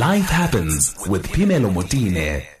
Life happens with Phemelo Motene.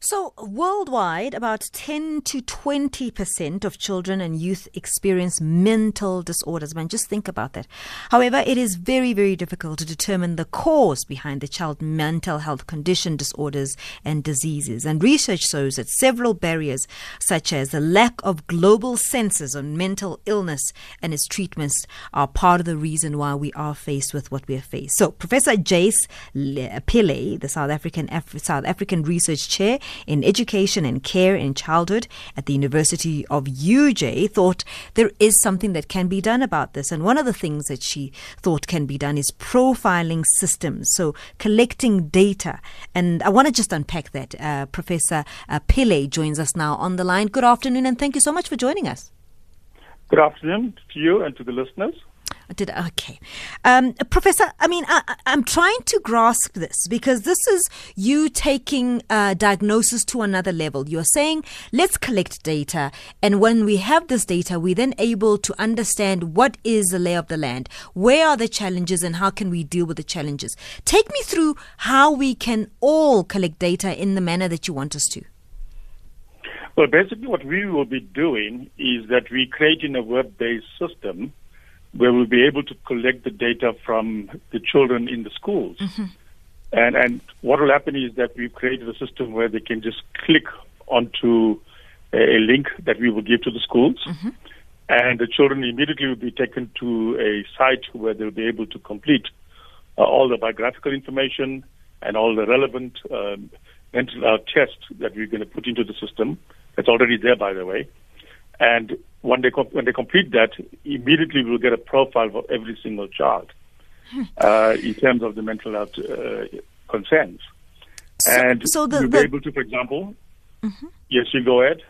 So, worldwide, about 10 to 20% of children and youth experience mental disorders. Man, just think about that. However, it is very, very difficult to determine the cause behind the child's mental health condition, disorders, and diseases. And research shows that several barriers, such as the lack of global census on mental illness and its treatments, are part of the reason why we are faced with what we are faced. So, Professor Jace Pillay, the South African Af- South African Research Chair in Education and Care in Childhood at the University of UJ, thought there is something that can be done about this. And one of the things that she thought can be done is profiling systems, so collecting data. And I want to just unpack that. Uh, Professor uh, Pillay joins us now on the line. Good afternoon, and thank you so much for joining us. Good afternoon to you and to the listeners. I did okay, um, Professor? I mean, I, am trying to grasp this because this is you taking uh, diagnosis to another level. You are saying let's collect data, and when we have this data, we then able to understand what is the lay of the land, where are the challenges, and how can we deal with the challenges. Take me through how we can all collect data in the manner that you want us to. Well, basically, what we will be doing is that we're creating a web-based system where we'll be able to collect the data from the children in the schools. Mm-hmm. And and what will happen is that we've created a system where they can just click onto a, link that we will give to the schools. Mm-hmm. And the children immediately will be taken to a site where they'll be able to complete uh, all the biographical information and all the relevant um, mental health tests that we're going to put into the system. That's already there, by the way. And when they when they complete that, immediately we'll get a profile for every single child hmm. uh, in terms of the mental health uh, concerns. So, and so the, you'll be able to, for example, mm-hmm. yes, you go ahead.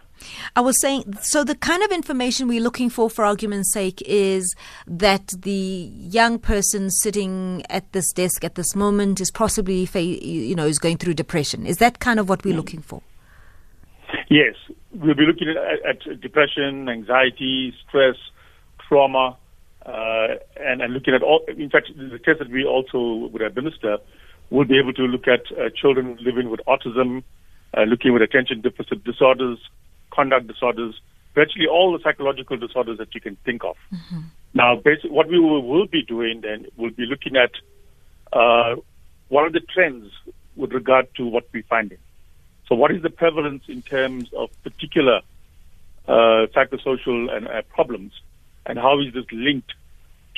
I was saying, so the kind of information we're looking for, for argument's sake, is that the young person sitting at this desk at this moment is possibly, you know, is going through depression. Is that kind of what we're mm. looking for? Yes, we'll be looking at, at depression, anxiety, stress, trauma, uh, and, and, looking at all. In fact, the test that we also would administer will be able to look at uh, children living with autism, uh, looking with attention deficit disorders, conduct disorders, virtually all the psychological disorders that you can think of. Mm-hmm. Now, basically, what we will, will, be doing then will be looking at uh, what are the trends with regard to what we're finding. So, what is the prevalence in terms of particular uh, psychosocial and, uh, problems, and how is this linked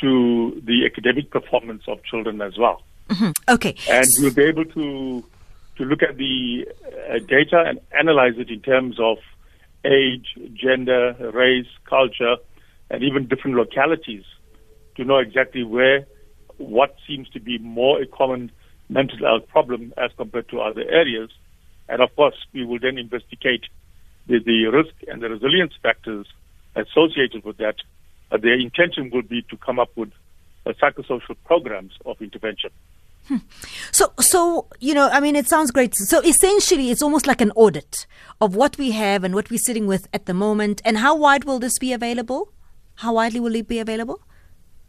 to the academic performance of children as well? Mm-hmm. Okay, and we'll be able to to look at the uh, data and analyze it in terms of age, gender, race, culture, and even different localities to know exactly where what seems to be more a common mental health problem as compared to other areas and of course, we will then investigate the, the risk and the resilience factors associated with that. Uh, their intention would be to come up with uh, psychosocial programs of intervention. Hmm. So, so you know, I mean, it sounds great. So, essentially, it's almost like an audit of what we have and what we're sitting with at the moment. And how wide will this be available? How widely will it be available?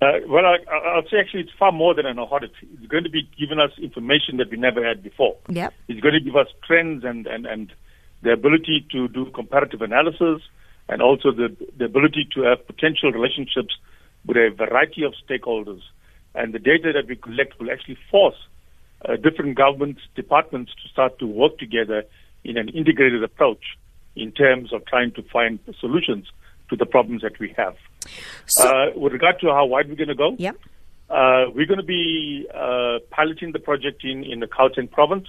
Uh, well, I, I'll say actually it's far more than an audit. It's going to be giving us information that we never had before. Yep. It's going to give us trends and, and, and the ability to do comparative analysis and also the, the ability to have potential relationships with a variety of stakeholders. And the data that we collect will actually force uh, different government departments to start to work together in an integrated approach in terms of trying to find solutions to the problems that we have. So, uh, with regard to how wide we're going to go, yeah. Uh, we're going to be uh, piloting the project in, in the Gauteng province.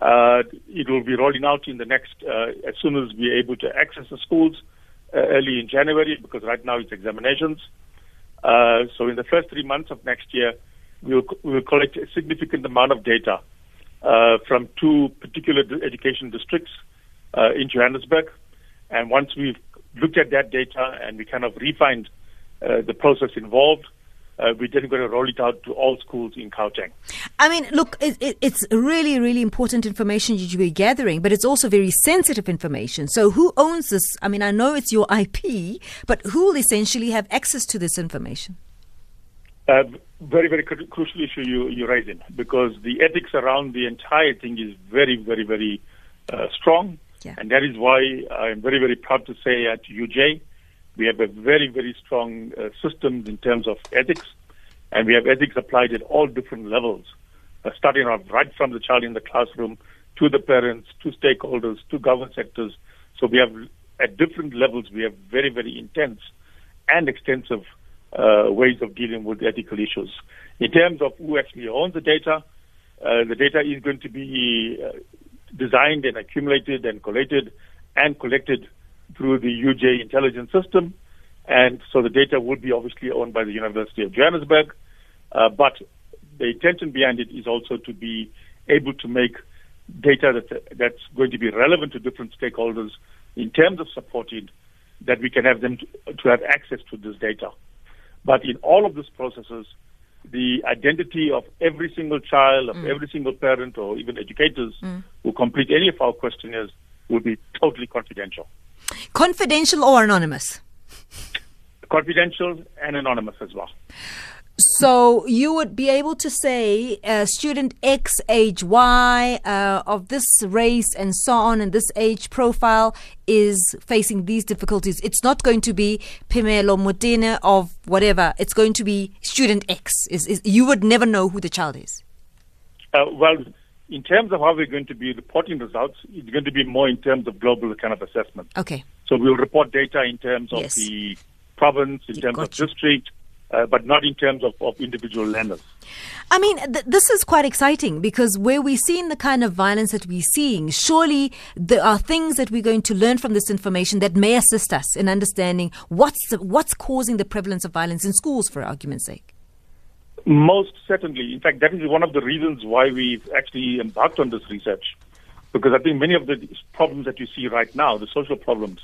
Uh, it will be rolling out in the next, uh, as soon as we're able to access the schools uh, early in January, because right now it's examinations. so in the first three months of next year, we'll, we'll collect a significant amount of data from two particular education districts in Johannesburg. And once we've looked at that data and we kind of refined uh, the process involved. Uh, we're then going to roll it out to all schools in Gauteng. I mean, look, it, it, it's really, really important information that you're gathering, but it's also very sensitive information. So, who owns this? I mean, I know it's your IP, but who will essentially have access to this information? Uh, very, very cru- crucial issue you, you're raising because the ethics around the entire thing is very, very, very uh, strong. Yeah. And that is why I'm very, very proud to say at UJ, we have a very, very strong uh, system in terms of ethics. And we have ethics applied at all different levels, uh, starting off right from the child in the classroom to the parents, to stakeholders, to government sectors. So we have, at different levels, we have very, very intense and extensive uh, ways of dealing with ethical issues. In terms of who actually owns the data, uh, the data is going to be uh, designed and accumulated and collated and collected through the UJ intelligence system. And so the data would be obviously owned by the University of Johannesburg. Uh, but the intention behind it is also to be able to make data that, that's going to be relevant to different stakeholders in terms of supporting that we can have them to, to have access to this data. But in all of these processes, the identity of every single child, of mm. every single parent, or even educators mm. who complete any of our questionnaires will be totally confidential. Confidential or anonymous? Confidential and anonymous as well. So you would be able to say uh, student X, age Y, uh, of this race and so on, and this age profile is facing these difficulties. It's not going to be Phemelo Motene of whatever. It's going to be student X. Is, is you would never know who the child is. Uh, well, in terms of how we're going to be reporting results, it's going to be more in terms of global kind of assessment. Okay. So we'll report data in terms of Yes. the province, in terms of district, uh, but not in terms of, of individual learners. I mean, th- this is quite exciting because where we're seeing the kind of violence that we're seeing, surely there are things that we're going to learn from this information that may assist us in understanding what's the, what's causing the prevalence of violence in schools, for argument's sake. Most certainly. In fact, that is one of the reasons why we've actually embarked on this research. Because I think many of the problems that you see right now, the social problems,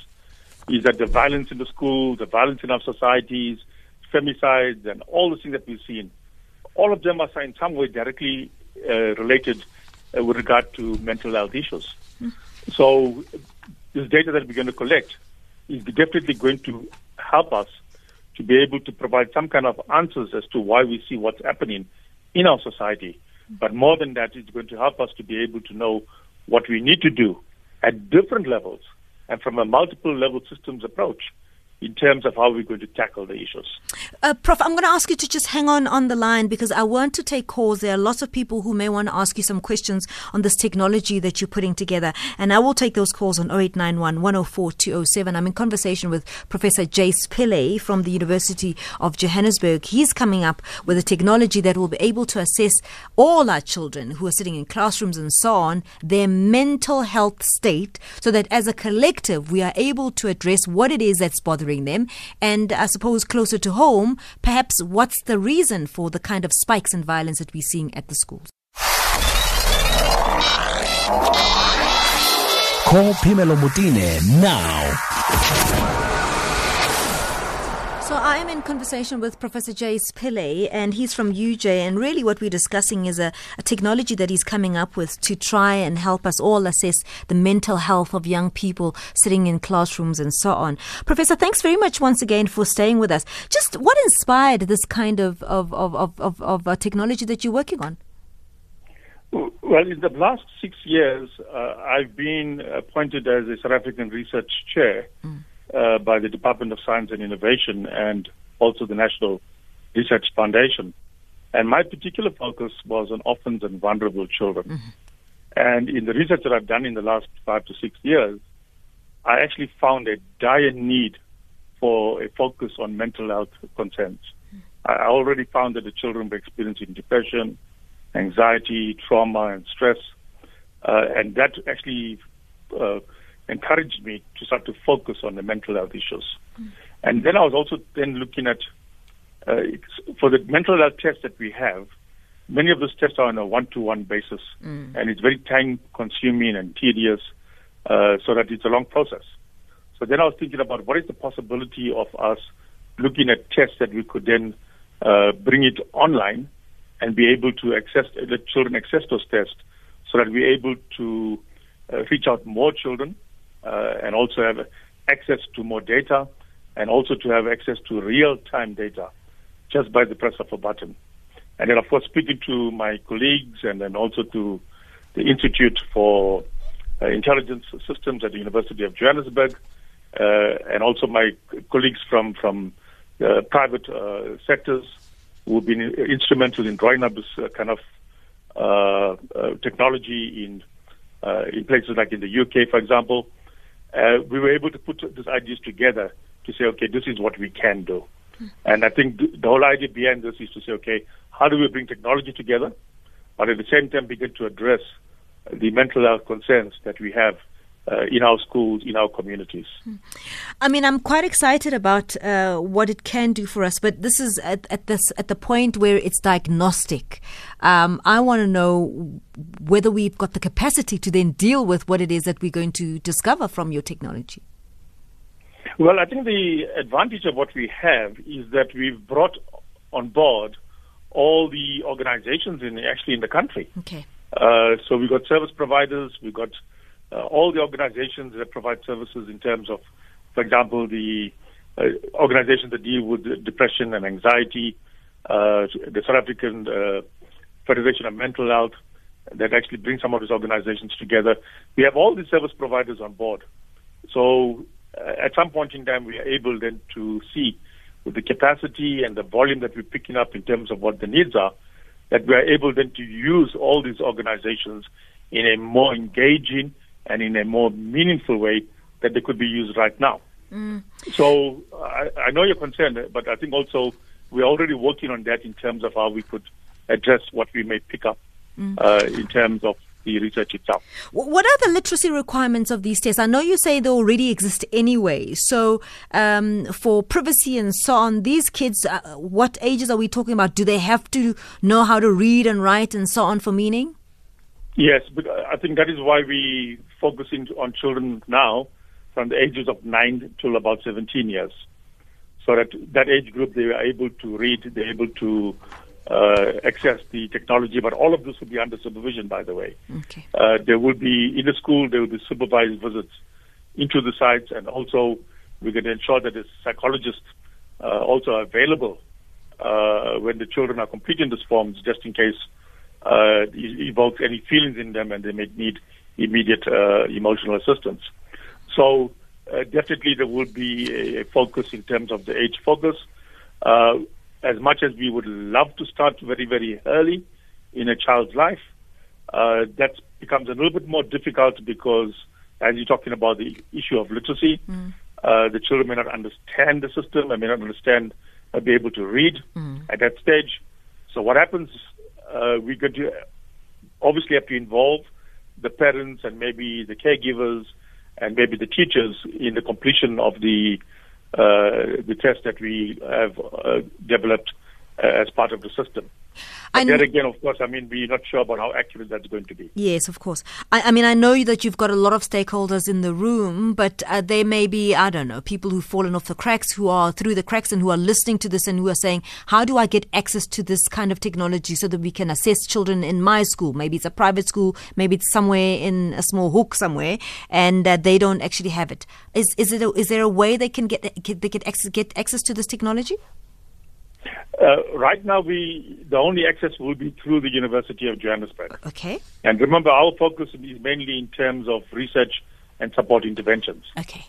is that the violence in the schools, the violence in our societies, femicides, and all the things that we've seen, all of them are in some way directly uh, related uh, with regard to mental health issues. So this data that we're going to collect is definitely going to help us to be able to provide some kind of answers as to why we see what's happening in our society. But more than that, it's going to help us to be able to know what we need to do at different levels and from a multiple level systems approach in terms of how we're going to tackle the issues. Uh, Prof, I'm going to ask you to just hang on on the line because I want to take calls. There are lots of people who may want to ask you some questions on this technology that you're putting together. And I will take those calls on 0891 104 207. I'm in conversation with Professor Jace Pillay from the University of Johannesburg. He's coming up with a technology that will be able to assess all our children who are sitting in classrooms and so on, their mental health state, so that as a collective we are able to address what it is that's bothering them. And I suppose closer to home, perhaps what's the reason for the kind of spikes in violence that we're seeing at the schools? Call Phemelo Motene now. So I am in conversation with Professor Jay Pillay, and he's from UJ. And really, what we're discussing is a, a technology that he's coming up with to try and help us all assess the mental health of young people sitting in classrooms and so on. Professor, thanks very much once again for staying with us. Just what inspired this kind of of of of, of, of uh, technology that you're working on? Well, in the last six years, uh, I've been appointed as a South African research chair uh, by the Department of Science and Innovation and also the National Research Foundation. And my particular focus was on orphans and vulnerable children. And in the research that I've done in the last five to six years, I actually found a dire need for a focus on mental health concerns. I I already found that the children were experiencing depression, anxiety, trauma, and stress. Uh, and that actually uh, encouraged me to start to focus on the mental health issues. And then I was also then looking at, uh, for the mental health tests that we have, many of those tests are on a one-to-one basis, and it's very time-consuming and tedious, uh, so that it's a long process. So then I was thinking about what is the possibility of us looking at tests that we could then uh, bring it online and be able to access, let children access those tests so that we're able to uh, reach out more children uh, and also have access to more data and also to have access to real-time data just by the press of a button. And then, of course, speaking to my colleagues and then also to the Institute for uh, Intelligence Systems at the University of Johannesburg, uh, and also my colleagues from from uh, private uh, sectors who've been instrumental in drawing up this kind of uh, uh, technology in in places like in the UK, for example. Uh, we were able to put these ideas together to say, okay, this is what we can do. And I think th- the whole idea behind this is to say, okay, how do we bring technology together, but at the same time begin to address the mental health concerns that we have uh, in our schools, in our communities. I mean, I'm quite excited about uh, what it can do for us, but this is at, at this at the point where it's diagnostic. Um, I want to know whether we've got the capacity to then deal with what it is that we're going to discover from your technology. Well, I think the advantage of what we have is that we've brought on board all the organizations in actually in the country. Okay. Uh, so we've got service providers, we've got uh, all the organizations that provide services in terms of, for example, the uh, organizations that deal with depression and anxiety, uh, the South African uh, Federation of Mental Health, that actually bring some of these organizations together. We have all these service providers on board. So uh, at some point in time, we are able then to see with the capacity and the volume that we're picking up in terms of what the needs are, that we are able then to use all these organizations in a more engaging and in a more meaningful way that they could be used right now. So I, I know you're concerned, but I think also we're already working on that in terms of how we could address what we may pick up uh, in terms of the research itself. What are the literacy requirements of these tests? I know you say they already exist anyway. So, um, for privacy and so on, these kids, uh, what ages are we talking about? Do they have to know how to read and write and so on for meaning? Yes, but I think that is why we focusing on children now from the ages of 9 till about 17 years. So that that age group, they are able to read, they're able to uh, access the technology, but all of this will be under supervision, by the way. Okay. Uh, there will be, in the school, there will be supervised visits into the sites, and also we're going to ensure that the psychologists uh, also are available uh, when the children are completing these forms, just in case uh, evokes any feelings in them and they may need immediate uh, emotional assistance. So uh, definitely there will be a, focus in terms of the age focus. Uh, as much as we would love to start very, very early in a child's life, uh, that becomes a little bit more difficult because as you're talking about the issue of literacy, uh, the children may not understand the system and may not understand, uh, be able to read at that stage. So what happens, uh, we're going to obviously have to involve the parents and maybe the caregivers and maybe the teachers in the completion of the uh, the test that we have uh, developed uh, as part of the system. I But again, of course, I mean, we're not sure about how accurate that's going to be. Yes, of course. I, I mean, I know that you've got a lot of stakeholders in the room, but uh, there may be, I don't know, people who've fallen off the cracks, who are through the cracks and who are listening to this and who are saying, how do I get access to this kind of technology so that we can assess children in my school? Maybe it's a private school, maybe it's somewhere in a small hook somewhere, and uh, they don't actually have it. Is, is, it a, is there a way they can get, get, they get, access, get access to this technology? Uh, right now, we the only access will be through the University of Johannesburg. Okay, And remember, our focus is mainly in terms of research and support interventions. okay,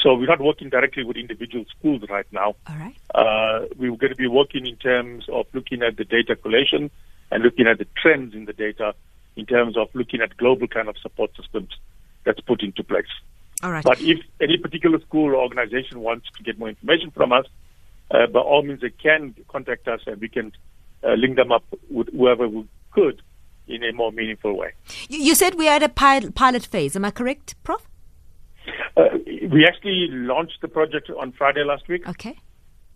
So we're not working directly with individual schools right now. all right. Uh, we're going to be working in terms of looking at the data collation and looking at the trends in the data in terms of looking at global kind of support systems that's put into place. All right. But if any particular school or organization wants to get more information from us, uh, by all means, they can contact us and we can uh, link them up with whoever we could in a more meaningful way. You, said we are at a pilot phase. Am I correct, Prof? Uh, we actually launched the project on Friday last week, Okay.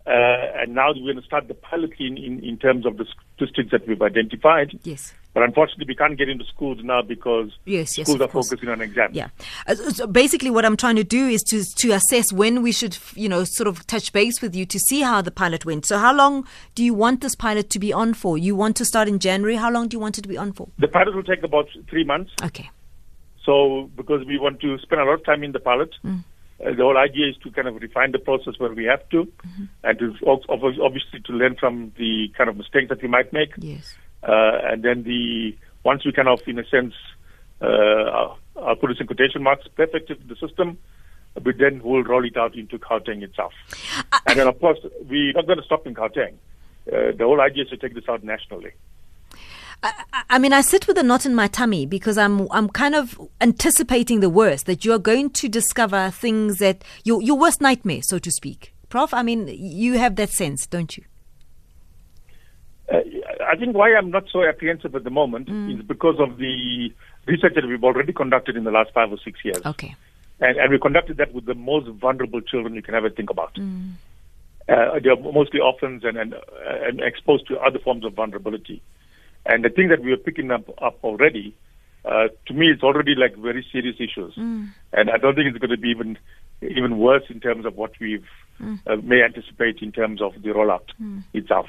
uh, and now we're going to start the pilot in, in, in terms of the statistics that we've identified. Yes. But unfortunately, we can't get into schools now because Yes, yes, schools of are course. focusing on exams. Yeah. Uh, So so basically, what I'm trying to do is to to assess when we should, you know, sort of touch base with you to see how the pilot went. So, how long do you want this pilot to be on for? You want to start in January. How long do you want it to be on for? The pilot will take about three months. Okay. So, because we want to spend a lot of time in the pilot, Mm. Uh, the whole idea is to kind of refine the process where we have to, mm-hmm. and to obviously to learn from the kind of mistakes that we might make. Yes. Uh, and then the once we kind of, in a sense, uh, I'll put this in quotation marks, perfected the system, but then we'll roll it out into Gauteng itself. Uh, and then, of course, we're not going to stop in Gauteng. Uh, the whole idea is to take this out nationally. I, I, mean, I sit with a knot in my tummy because I'm I'm kind of anticipating the worst that you are going to discover things that your your worst nightmare, so to speak. Prof, I mean, you have that sense, don't you? Uh, I think why I'm not so apprehensive at the moment mm. is because of the research that we've already conducted in the last five or six years. Okay. And, and we conducted that with the most vulnerable children you can ever think about. Mm. Uh, they are mostly orphans and, and, and exposed to other forms of vulnerability. And the thing that we are picking up, up already, uh, to me, it's already like very serious issues. Mm. And I don't think it's going to be even even worse in terms of what we've mm. uh, may anticipate in terms of the rollout mm. itself.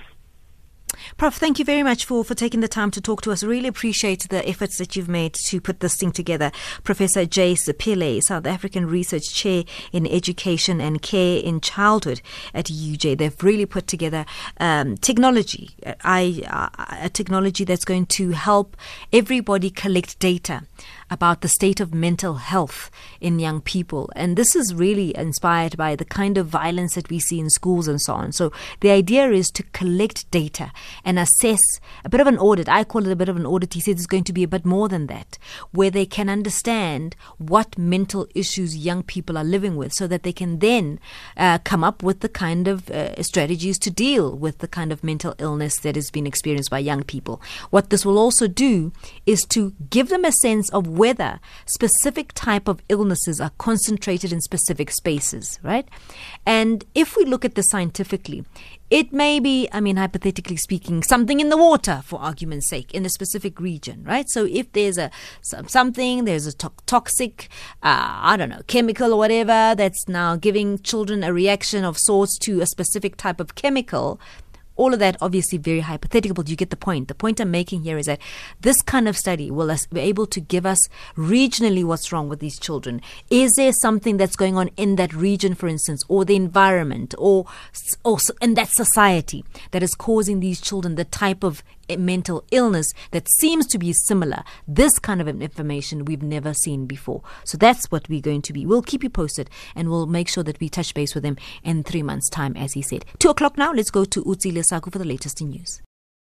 Prof, thank you very much for, for taking the time to talk to us. Really appreciate the efforts that you've made to put this thing together. Professor Jay Pillay, South African Research Chair in Education and Care in Childhood at UJ. They've really put together um, technology, I, uh, a technology that's going to help everybody collect data about the state of mental health in young people. And this is really inspired by the kind of violence that we see in schools and so on. So the idea is to collect data and assess a bit of an audit. I call it a bit of an audit. He said it's going to be a bit more than that, where they can understand what mental issues young people are living with so that they can then uh, come up with the kind of uh, strategies to deal with the kind of mental illness that has been experienced by young people. What this will also do is to give them a sense of whether specific type of illnesses are concentrated in specific spaces, right? And if we look at this scientifically, it may be, I mean, hypothetically speaking, something in the water, for argument's sake, in a specific region, right? So if there's a something, there's a to- toxic, uh, I don't know, chemical or whatever that's now giving children a reaction of sorts to a specific type of chemical, all of that obviously very hypothetical, but you get the point. The point I'm making here is that this kind of study will be able to give us regionally what's wrong with these children. Is there something that's going on in that region, for instance, or the environment, or, or in that society that is causing these children the type of mental illness that seems to be similar. This kind of information we've never seen before. So that's what we're going to be. We'll keep you posted and we'll make sure that we touch base with him in three months' time, as he said. Two o'clock now. Let's go to Utsi Lesaku for the latest in news.